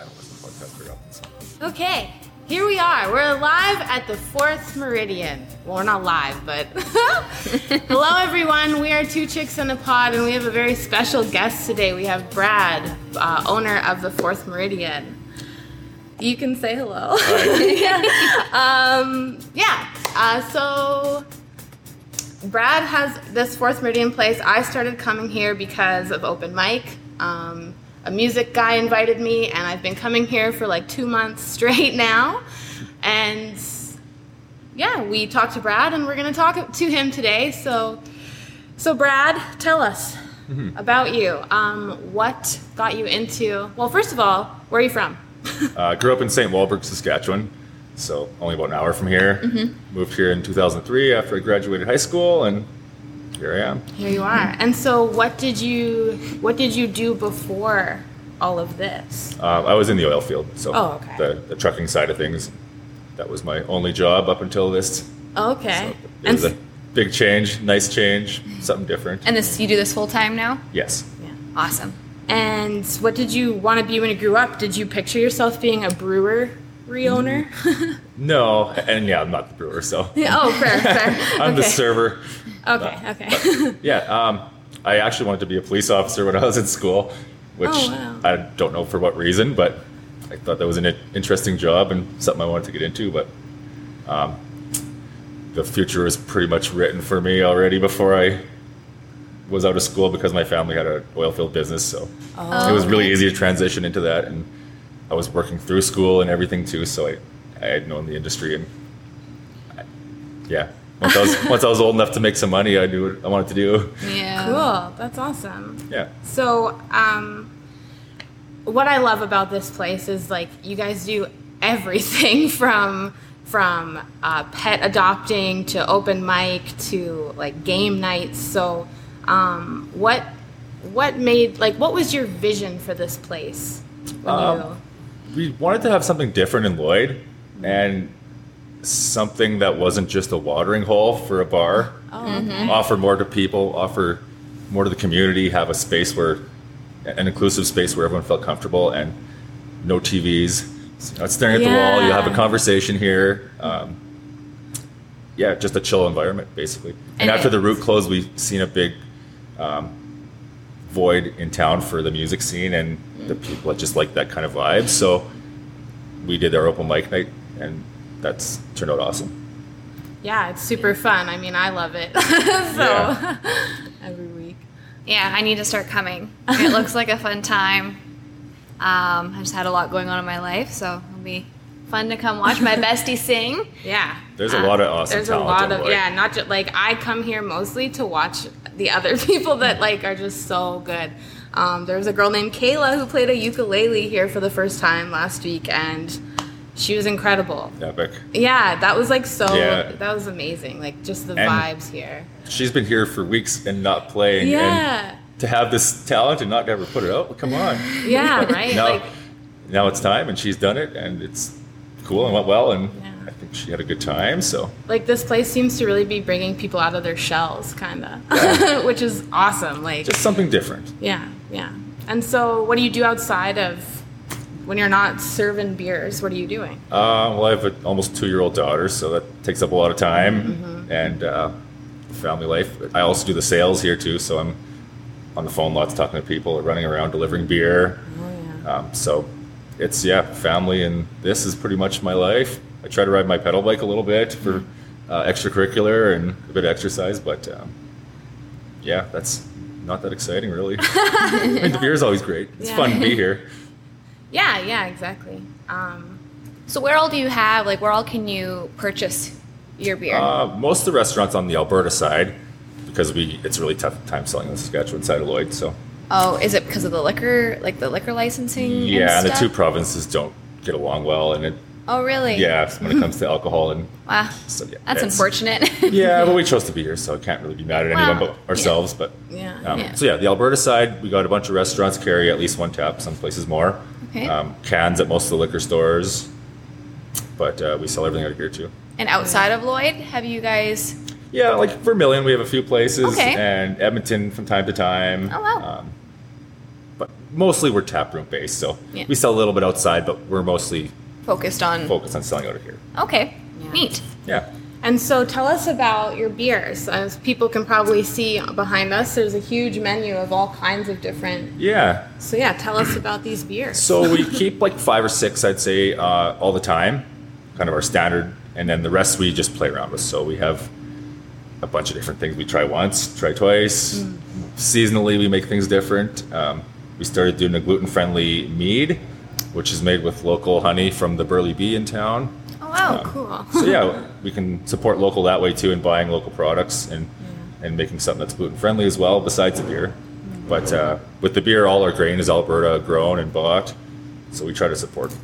I don't listen to podcasts very often. Okay, here we are. We're live at the fourth meridian. Well, we're not live, but hello, everyone. We are Two Chicks and a Pod, and we have a very special guest today. We have Brad, uh, owner of the fourth meridian. You can say hello. um, yeah. Uh, so Brad has this fourth meridian place. I started coming here because of open mic. Um, a music guy invited me, and I've been coming here for like two months straight now. And yeah, we talked to Brad, and we're gonna talk to him today. So, so Brad, tell us about you. Um, what got you into? Well, first of all, where are you from? Uh, grew up in St. Walburg, Saskatchewan, so only about an hour from here. Moved here in 2003 after I graduated high school, and here I am. Here you are. And so, what did you what did you do before all of this? Uh, I was in the oil field, so Oh, okay. the, the trucking side of things. That was my only job up until this. Okay. So it and was a big change, nice change, something different. And this you do this full time now? yes. yeah. Awesome. And what did you want to be when you grew up? Did you picture yourself being a brewery owner? No, and yeah, I'm not the brewer, so oh, fair, fair. I'm the okay. Okay, okay. Yeah, um, I actually wanted to be a police officer when I was in school, which Oh, wow. I don't know for what reason, but I thought that was an interesting job and something I wanted to get into. But um, the future was pretty much written for me already before I was out of school because my family had an oil field business, so it was really easy to transition into that. And I was working through school and everything too, so I, I had known the industry and I, yeah. Once I, was, once I was old enough to make some money, I knew what I wanted to do. Yeah. cool. That's awesome. Yeah. So, um, what I love about this place is like you guys do everything from from uh, pet adopting to open mic to like game nights. So, um, what what made like what was your vision for this place? When Um, we wanted to have something different in Lloyd and something that wasn't just a watering hole for a bar. Offer more to people, offer more to the community, have a space where an inclusive space where everyone felt comfortable and no TVs. So not staring at the wall. You have a conversation here. Um, yeah, just a chill environment, basically. And, And after the root closed, we've seen a big um, void in town for the music scene and the people that just like that kind of vibe. So we did our open mic night, and that's turned out awesome. yeah, it's super fun. I mean, I love it. so Yeah. every week. Yeah, I need to start coming. It looks like a fun time. Um, I just had a lot going on in my life, so it'll be fun to come watch my bestie sing. Yeah. There's a lot of awesome There's a lot of yeah, not just like I come here mostly to watch the other people that like are just so good. Um, there was a girl named Kayla who played a ukulele here for the first time last week, and she was incredible. Epic. Yeah, that was like so. Yeah. That was amazing. Like just the And- vibes here. She's been here for weeks and not playing. Yeah. To have this talent and not ever put it out, well, come on. Yeah. Right. now, Like now it's time, and she's done it, and it's cool and went well, and Yeah. I think she had a good time. So like this place seems to really be bringing people out of their shells, kind of, which is awesome. Like just something different. Yeah, yeah. And so, what do you do outside of when you're not serving beers? What are you doing? Uh, well, I have an almost two-year-old daughter, so that takes up a lot of time Mm-hmm. and uh, family life. I also do the sales here too, so I'm on the phone lots, talking to people, running around delivering beer. Oh yeah. Um, so it's yeah, family, and this is pretty much my life. I try to ride my pedal bike a little bit for uh, extracurricular and a bit of exercise, but um, yeah, that's not that exciting really. I mean, the beer is always great. It's Yeah. fun to be here. Yeah, yeah, exactly. Um, So where all do you have like where all can you purchase your beer? Uh, most of the restaurants on the Alberta side, because we it's a really tough time selling on the Saskatchewan side of Lloyd. So oh, is it because of the liquor, like the liquor licensing? yeah, and the two provinces don't get along well, and it Oh, really? yeah when it comes to alcohol and Wow. so yeah, That's unfortunate. Yeah, but we chose to be here, so I can't really be mad at anyone but ourselves. But yeah. Um, Yeah. So yeah, the Alberta side, we got a bunch of restaurants carry at least one tap, some places more. Okay. Um, cans at most of the liquor stores, but uh, we sell everything out of here too. and outside of Lloyd, have you guys? Yeah, like Vermilion, we have a few places, Okay. and Edmonton from time to time. Oh, wow. Um, but mostly we're tap room based. So Yeah. we sell a little bit outside, but we're mostly Focused on. focused on selling out of here. Okay. Yeah. Neat. And so tell us about your beers. As people can probably see behind us, there's a huge menu of all kinds of different. Yeah. So yeah, tell us about these beers. So we keep like five or six, I'd say, uh, all the time, kind of our standard, and then the rest we just play around with. So we have a bunch of different things we try once, try twice. Seasonally, we make things different. Um, we started doing a gluten-friendly mead, which is made with local honey from the Burley Bee in town. Oh wow. cool. So yeah, we can support local that way too, in buying local products and and making something that's gluten friendly as well, besides the beer. But uh, with the beer, all our grain is Alberta grown and bought, so we try to support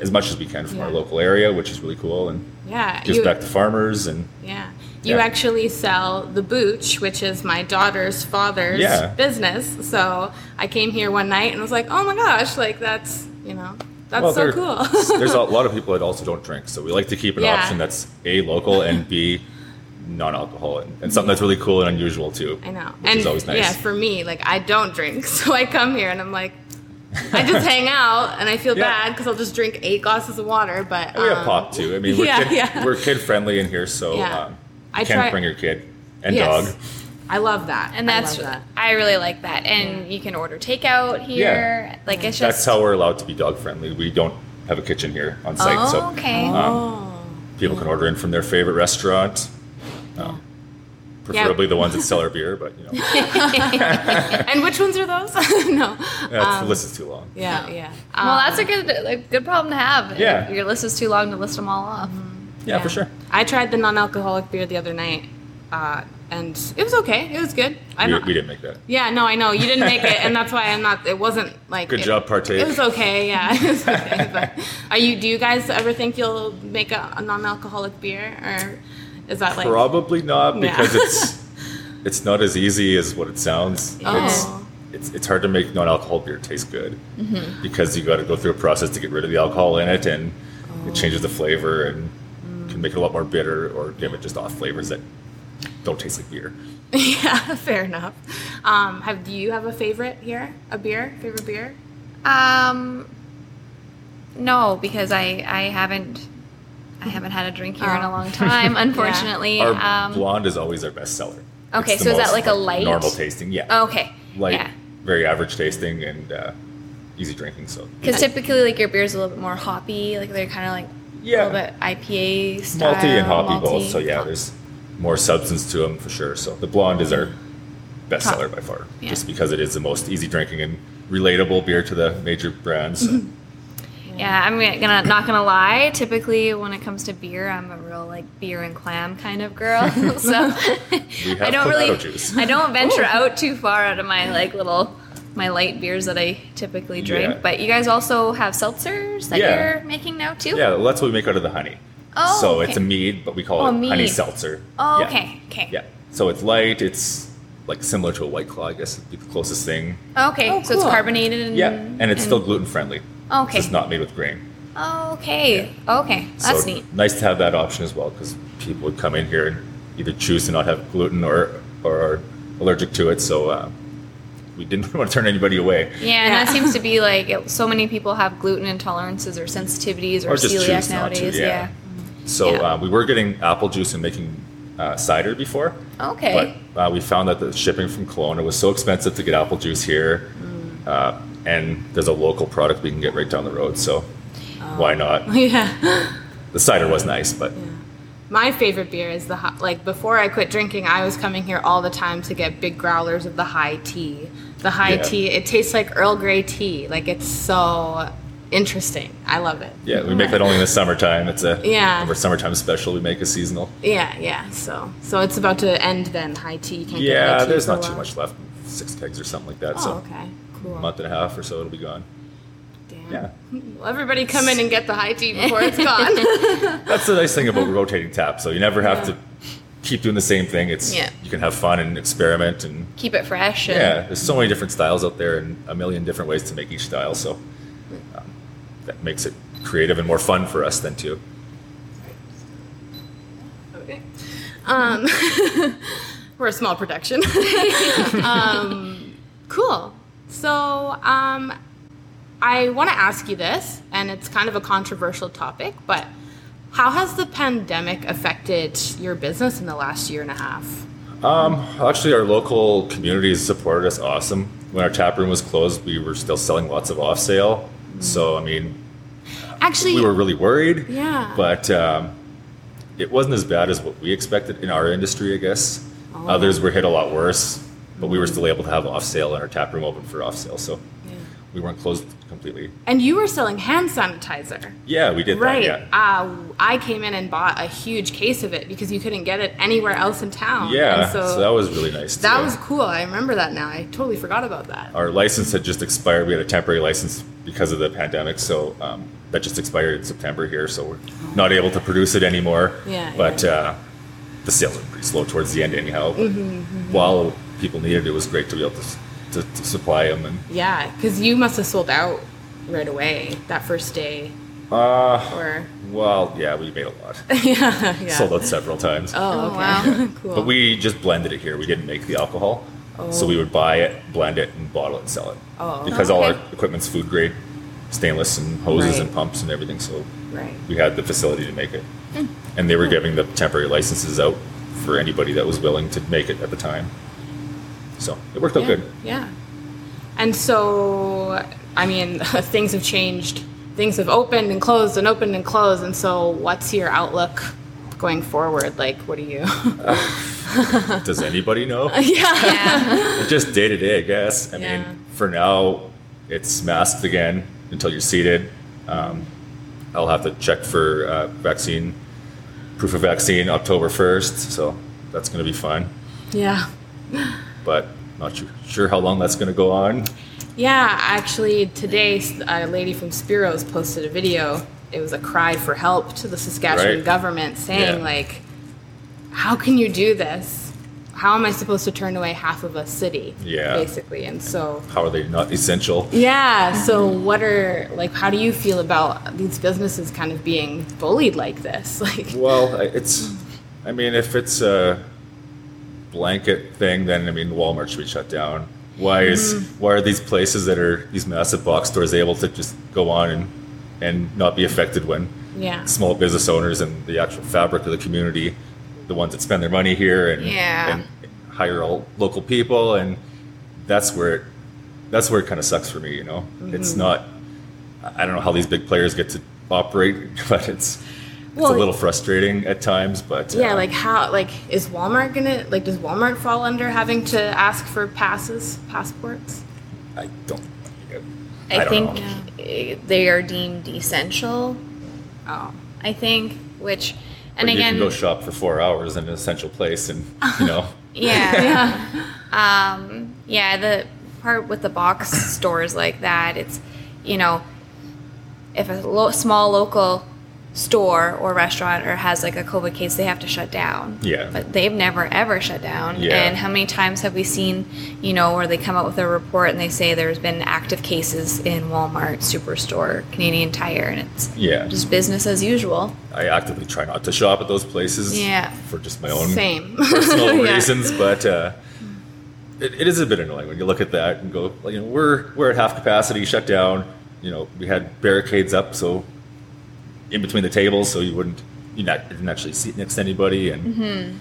as much as we can from our local area, which is really cool and Yeah, gives you, back to farmers and yeah. You Yeah. actually sell the Booch, which is my daughter's father's Yeah. business. So I came here one night and was like, "Oh my gosh, like that's you know that's Well, so cool." there's a lot of people that also don't drink, so we like to keep an Yeah. option that's a local and b non-alcohol and, and something that's really cool and unusual too. I know. which and is always nice. yeah, for me, like I don't drink, so I come here and I'm like, I just hang out and I feel Yeah. bad because I'll just drink eight glasses of water. But we have um, pop too. I mean, we're, yeah, kid, we're kid friendly in here, so um, I you can try- bring your kid and Yes. dog. I love that, And that's love that. I really like that. And you can order takeout here. Yeah. Like it's That's just how we're allowed to be dog friendly. We don't have a kitchen here on site, Oh, so okay. um, Oh. people can order in from their favorite restaurant. Um, preferably the ones that sell our beer, but you know, and which ones are those? no. that's, the list is too long. Yeah, yeah. well, Um, that's a good a good problem to have. Yeah. Your list is too long to list them all off. Yeah, for sure. I tried the non-alcoholic beer the other night, uh, and it was okay. It was good. I We, we didn't make that. Yeah, no, I know you didn't make it, and that's why I'm not. It wasn't like Good it, job, partake. It was okay. Yeah, it was okay. But are you? Do you guys ever think you'll make a, a non-alcoholic beer, or is that like? Probably not Yeah. because it's it's not as easy as what it sounds. Oh. It's, it's it's hard to make non-alcohol beer taste good Mm-hmm. because you got to go through a process to get rid of the alcohol in it, and Oh. it changes the flavor and Mm. can make it a lot more bitter or give it just off flavors that don't taste like beer. yeah, fair enough. Um, have do you have a favorite here? A beer? Favorite beer? Um, no, because I I haven't I haven't had a drink here in a Oh. long time, unfortunately. Our um, blonde is always our best seller. Okay, so is that like a light? normal tasting? Yeah, okay, light, yeah. very average tasting and uh, easy drinking. So Because typically, like your beer's a little bit more hoppy, like they're kind of like Yeah. a little bit IPA style. malty and hoppy both. So yeah, there's more substance to them for sure. So the blonde is our best Top. seller by far, Yeah. just because it is the most easy drinking and relatable beer to the major brands. So. Yeah, I'm gonna not gonna lie. Typically, when it comes to beer, I'm a real like beer and clam kind of girl. so I don't really, juice. I don't venture oh. out too far out of my like little my light beers that I typically drink. Yeah. But you guys also have seltzers that Yeah. you're making now too. yeah, well, that's what we make out of the honey. Oh, so okay. it's a mead, but we call Oh, it honey seltzer. Oh, Yeah. okay, okay. Yeah. So it's light. It's like similar to a white claw, I guess would be the closest thing. Okay, Oh, so it's carbonated and Yeah, and it's still gluten friendly. okay. It's not made with grain. Okay, okay, that's so neat. Nice to have that option as well because people would come in here and either choose to not have gluten or or are allergic to it. So uh, we didn't want to turn anybody away. Yeah, and that seems to be like it, so many people have gluten intolerances or sensitivities or, Or celiac choose not to, nowadays. yeah. yeah. So Yeah. uh, we were getting apple juice and making uh, cider before. Okay. But uh, we found that the shipping from Kelowna was so expensive to get apple juice here, Mm. uh, and there's a local product we can get right down the road. So Oh. why not? Yeah. The cider was nice, but My favorite beer is the hot. Like before I quit drinking, I was coming here all the time to get big growlers of the high tea. The high Yeah. tea, it tastes like Earl Grey tea. Like it's so interesting. I love it. yeah, we make that only in the summertime. It's a Yeah. our summertime special. We make a seasonal. Yeah, yeah. So, so it's about to end then. High tea. Can't get high Yeah, tea there's not too much left. Six kegs or something like that. Oh, so okay. Cool. a month and a half or so, it'll be gone. Damn. Yeah. Well, everybody come in and get the high tea before it's gone. That's the nice thing about rotating tap. So you never have Yeah. to keep doing the same thing. It's Yeah. you can have fun and experiment and Keep it fresh. Yeah. There's so many different styles out there and a million different ways to make each style. So that makes it creative and more fun for us then too. Okay. Um, we're a small production. um, cool. So, um, I want to ask you this, and it's kind of a controversial topic, but how has the pandemic affected your business in the last year and a half? Um, actually, our local communities supported us awesome. When our tap room was closed, we were still selling lots of off sale. So, I mean, Actually, we were really worried. Yeah. But um, it wasn't as bad as what we expected in our industry, I guess. Oh. Others were hit a lot worse, but we were still able to have off sale and our tap room open for off sale. So we weren't closed completely. and you were selling hand sanitizer. Yeah, we did Right. that. Yeah. Uh, I came in and bought a huge case of it because you couldn't get it anywhere else in town. Yeah. And So, so, that was really nice. that too. was cool. I remember that now. I totally forgot about that. our license had just expired. We had a temporary license because of the pandemic, so um, that just expired in September here. So we're not able to produce it anymore. Yeah, But Uh, the sales were pretty slow towards the end, anyhow. But Mm-hmm, While people needed it, it was great to be able to, to, to supply them. And Yeah, because you must have sold out right away that first day. uh, Or well, yeah, we made a lot. yeah, yeah. Sold out several times. Oh, Oh, okay. wow. cool. But we just blended it here. We didn't make the alcohol. So we would buy it, blend it, and bottle it and sell it. Oh. Because Oh, all okay. our equipment's food grade, stainless and hoses Right. and pumps and everything. So right. we had the facility to make it. Hmm. And they were giving the temporary licenses out for anybody that was willing to make it at the time. So it worked out yeah, good. Yeah. And so, I mean, things have changed. Things have opened and closed and opened and closed. And so, what's your outlook going forward? Like, what do you? Does anybody know? yeah. Yeah. Just day to day, I guess. I Yeah. mean, for now, it's masked again until you're seated. Um, I'll have to check for uh, vaccine, proof of vaccine October 1st. So that's going to be fun. Yeah. But not sure, sure how long that's going to go on. Yeah, actually, today a lady from Spiros posted a video. It was a cry for help to the Saskatchewan Right. government, saying Yeah. like, "How can you do this? How am I supposed to turn away half of a city?" Yeah. basically. And so, How are they not essential? yeah. So, what are like? How do you feel about these businesses kind of being bullied like this? Like, Well, it's, I mean, if it's a blanket thing, then I mean, Walmart should be shut down. Why is mm-hmm. why are these places that are these massive box stores able to just go on and and not be affected when yeah, small business owners and the actual fabric of the community, the ones that spend their money here and, Yeah. and hire all local people, and that's where it, that's where it kind of sucks for me. You know, it's not. I don't know how these big players get to operate, but it's it's Well, a little frustrating at times. But yeah. uh, Like, how? Like, is Walmart gonna like? Does Walmart fall under having to ask for passes, passports? I don't. I, don't think know. they are deemed essential. Oh. I think, which, and But you again, can go shop for four hours in an essential place, and you know, yeah, um, yeah. The part with the box stores like that, it's, you know, if a lo- small local store or restaurant or has like a COVID case, they have to shut down. Yeah. But they've never ever shut down. Yeah. And how many times have we seen, you know, where they come out with a report and they say there's been active cases in Walmart, Superstore, Canadian Tire, and it's yeah. just business as usual. I actively try not to shop at those places. Yeah. For just my own Same. personal Yeah. reasons, but uh, it, it is a bit annoying when you look at that and go, you know, we're we're at half capacity, shut down. You know, we had barricades up, so in between the tables, so you wouldn't you not didn't actually sit next to anybody, and, Mm-hmm. and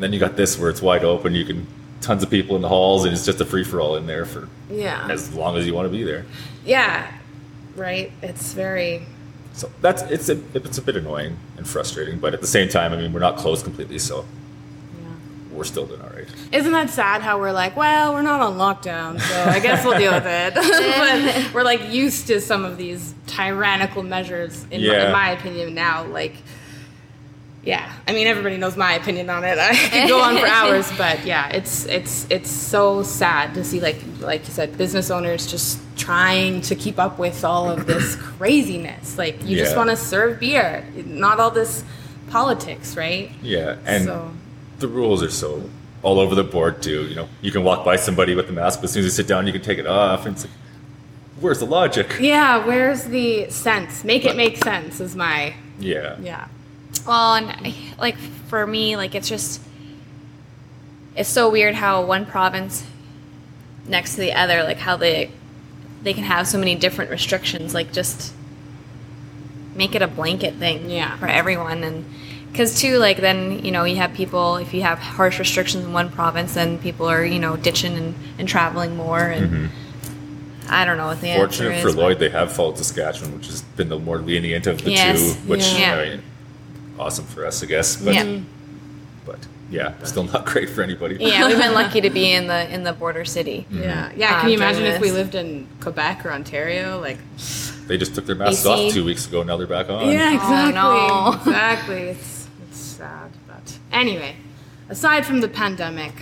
then you got this where it's wide open. You can tons of people in the halls, and it's just a free for all in there for Yeah. as long as you want to be there. Yeah. Right. It's very. So that's it's a it's a bit annoying and frustrating, but at the same time, I mean, we're not closed completely, so. We're still doing all right. Isn't that sad how we're like, well, we're not on lockdown, so I guess we'll deal with it. but we're like used to some of these tyrannical measures, in, my, Yeah. in my opinion, now. Like, yeah, I mean, everybody knows my opinion on it. I could go on for hours, but yeah, it's it's it's so sad to see, like like you said, business owners just trying to keep up with all of this craziness. Like, you just want to serve beer, not all this politics, right? Yeah, and So- the rules are so all over the board too. You know, you can walk by somebody with a mask, but as soon as you sit down, you can take it off, and it's like, where's the logic? Yeah, where's the sense? Make it make sense is my Yeah, yeah. Well, and like for me, like it's just it's so weird how one province next to the other, like how they they can have so many different restrictions, like just make it a blanket thing Yeah. for everyone and because too like then you know you have people if you have harsh restrictions in one province then people are you know ditching and, and traveling more and i don't know what the answer Mm-hmm. Fortunate is for but- Lloyd, they have followed Saskatchewan, which has been the more lenient of the Yes. two, which Yeah. I mean, awesome for us, I guess. But, Yeah. but yeah, still not great for anybody. yeah we've been lucky to be in the in the border city Yeah, yeah. Um, Can you during imagine if we lived in Quebec or Ontario? Like, They just took their masks AC. off two weeks ago. Now they're back on. yeah, exactly, no. exactly. It's it's sad, but anyway, aside from the pandemic,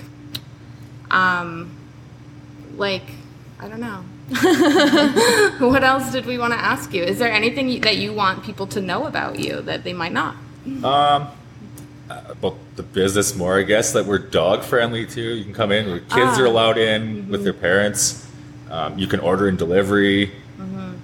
um, like I don't know. what else did we want to ask you? Is there anything that you want people to know about you that they might not? Um, uh, about the business more, I guess. That we're dog friendly too. You can come in. Kids are Ah. allowed in with their parents. Um, you can order in delivery. Um,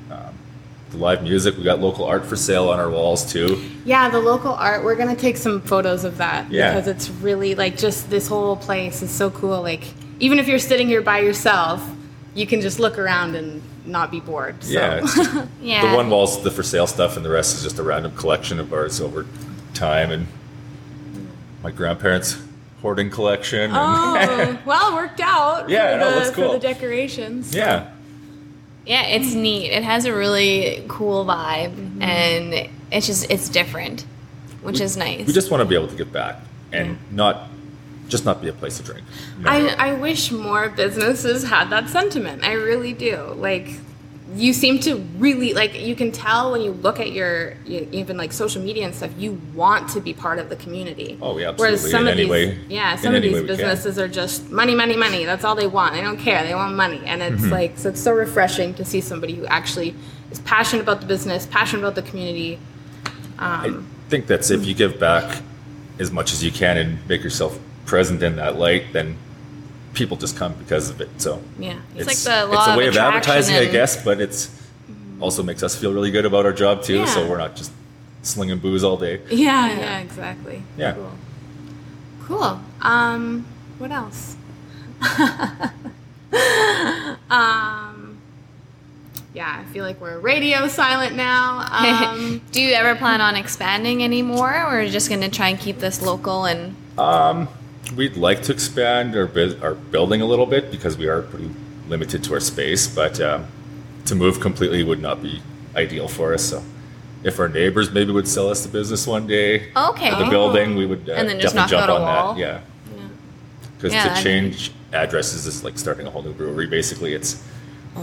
the live music. We got local art for sale on our walls too. Yeah, the local art. We're gonna take some photos of that Yeah. because it's really like just this whole place is so cool. Like even if you're sitting here by yourself, you can just look around and not be bored. So. Yeah, yeah the one wall's the for sale stuff, and the rest is just a random collection of ours over time and my grandparents' hoarding collection. And Oh, well, it worked out. Yeah, for no, the, that's For cool. the decorations. yeah, yeah it's neat it has a really cool vibe mm-hmm. and it's just it's different which is nice we just want to be able to give back and not just not be a place to drink. No. I, I wish more businesses had that sentiment. I really do. Like, you seem to really like. You can tell when you look at your you, even like social media and stuff. You want to be part of the community. Oh, yeah, absolutely. Whereas some in of these, way- yeah, some of these businesses are just money, money, money. That's all they want. They don't care. They want money, and it's Mm-hmm. like so. It's so refreshing to see somebody who actually is passionate about the business, passionate about the community. I think that's if you give back as much as you can and make yourself present in that light, then people just come because of it. So Yeah. It's like the law it's a way of attraction advertising, I guess, but it's also makes us feel really good about our job too. So we're not just slinging booze all day. Yeah, yeah, exactly. Yeah. Cool. Cool. Um, what else? um, yeah, I feel like we're radio silent now. Um, do you ever plan on expanding anymore or just going to try and keep this local and Um, we'd like to expand our bus- our building a little bit because we are pretty limited to our space, but um, to move completely would not be ideal for us. So, if our neighbors maybe would sell us the business one day, Okay. or the building, we would uh, And then just definitely knock jump a on wall? that. Yeah, because Yeah, to that'd change addresses is like starting a whole new brewery. Basically, it's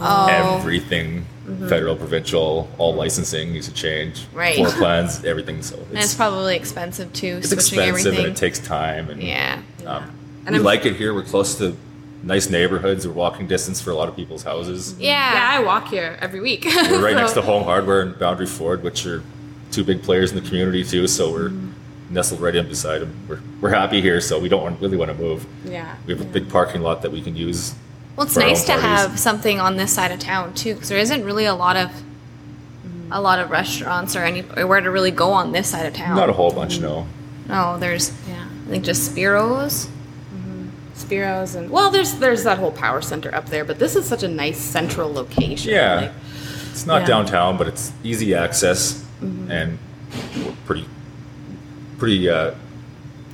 oh everything federal, provincial, all licensing needs to change. Right. Floor plans, everything. So and it's it's, probably expensive too it's switching expensive everything and it takes time. And yeah um, And we I'm- like it here. We're close to nice neighborhoods. We're walking distance for a lot of people's houses. yeah yeah, I walk here every week. We're right next to Home Hardware and Boundary Ford, which are two big players in the community too. So we're nestled right in beside them. We're, we're happy here, so we don't want, really want to move. Yeah. We have a big parking lot that we can use. Well, it's nice to parties. have something on this side of town too, because there isn't really a lot of a lot of restaurants or any or where to really go on this side of town. Not a whole bunch, no. No, there's Yeah. I think just Spiro's. Spiros and well, there's there's that whole power center up there, but this is such a nice central location. Yeah. Like, It's not Yeah. downtown, but it's easy access and we're pretty pretty uh,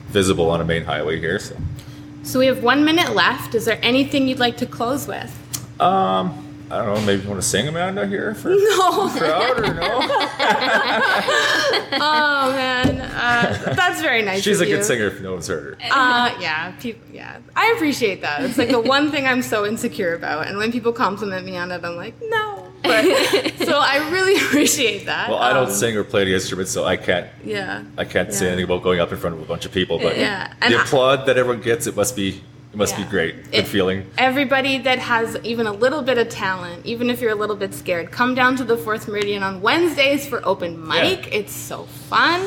visible on a main highway here. So, so we have one minute left. Is there anything you'd like to close with? um, I don't know. Maybe you want to sing Amanda here for No. the crowd or no? Oh man, uh, that's very nice. She's a you. good singer if no one's heard her. Uh, yeah, people, yeah, I appreciate that. It's like the one thing I'm so insecure about, and when people compliment me on it, I'm like, no. But so I really appreciate that. Well, I don't Um, sing or play the instrument, so I can't Yeah, I can't say anything about going up in front of a bunch of people. But Yeah, and the I- applaud that everyone gets, it must be it must Yeah. be great. Good It- feeling. Everybody that has even a little bit of talent, even if you're a little bit scared, come down to the Fourth Meridian on Wednesdays for open mic. It's so fun.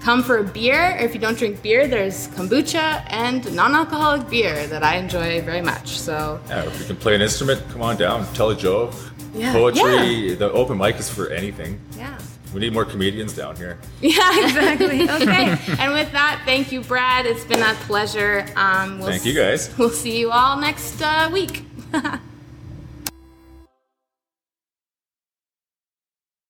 Come for a beer. If you don't drink beer, there's kombucha and non-alcoholic beer that I enjoy very much. So Yeah, if you can play an instrument, come on down. Tell a joke. Yeah. Poetry. The open mic is for anything. yeah. We need more comedians down here. Yeah, exactly. Okay. and with that, thank you, Brad. It's been a pleasure. Um, we'll Thank you, s- guys. We'll see you all next uh, week.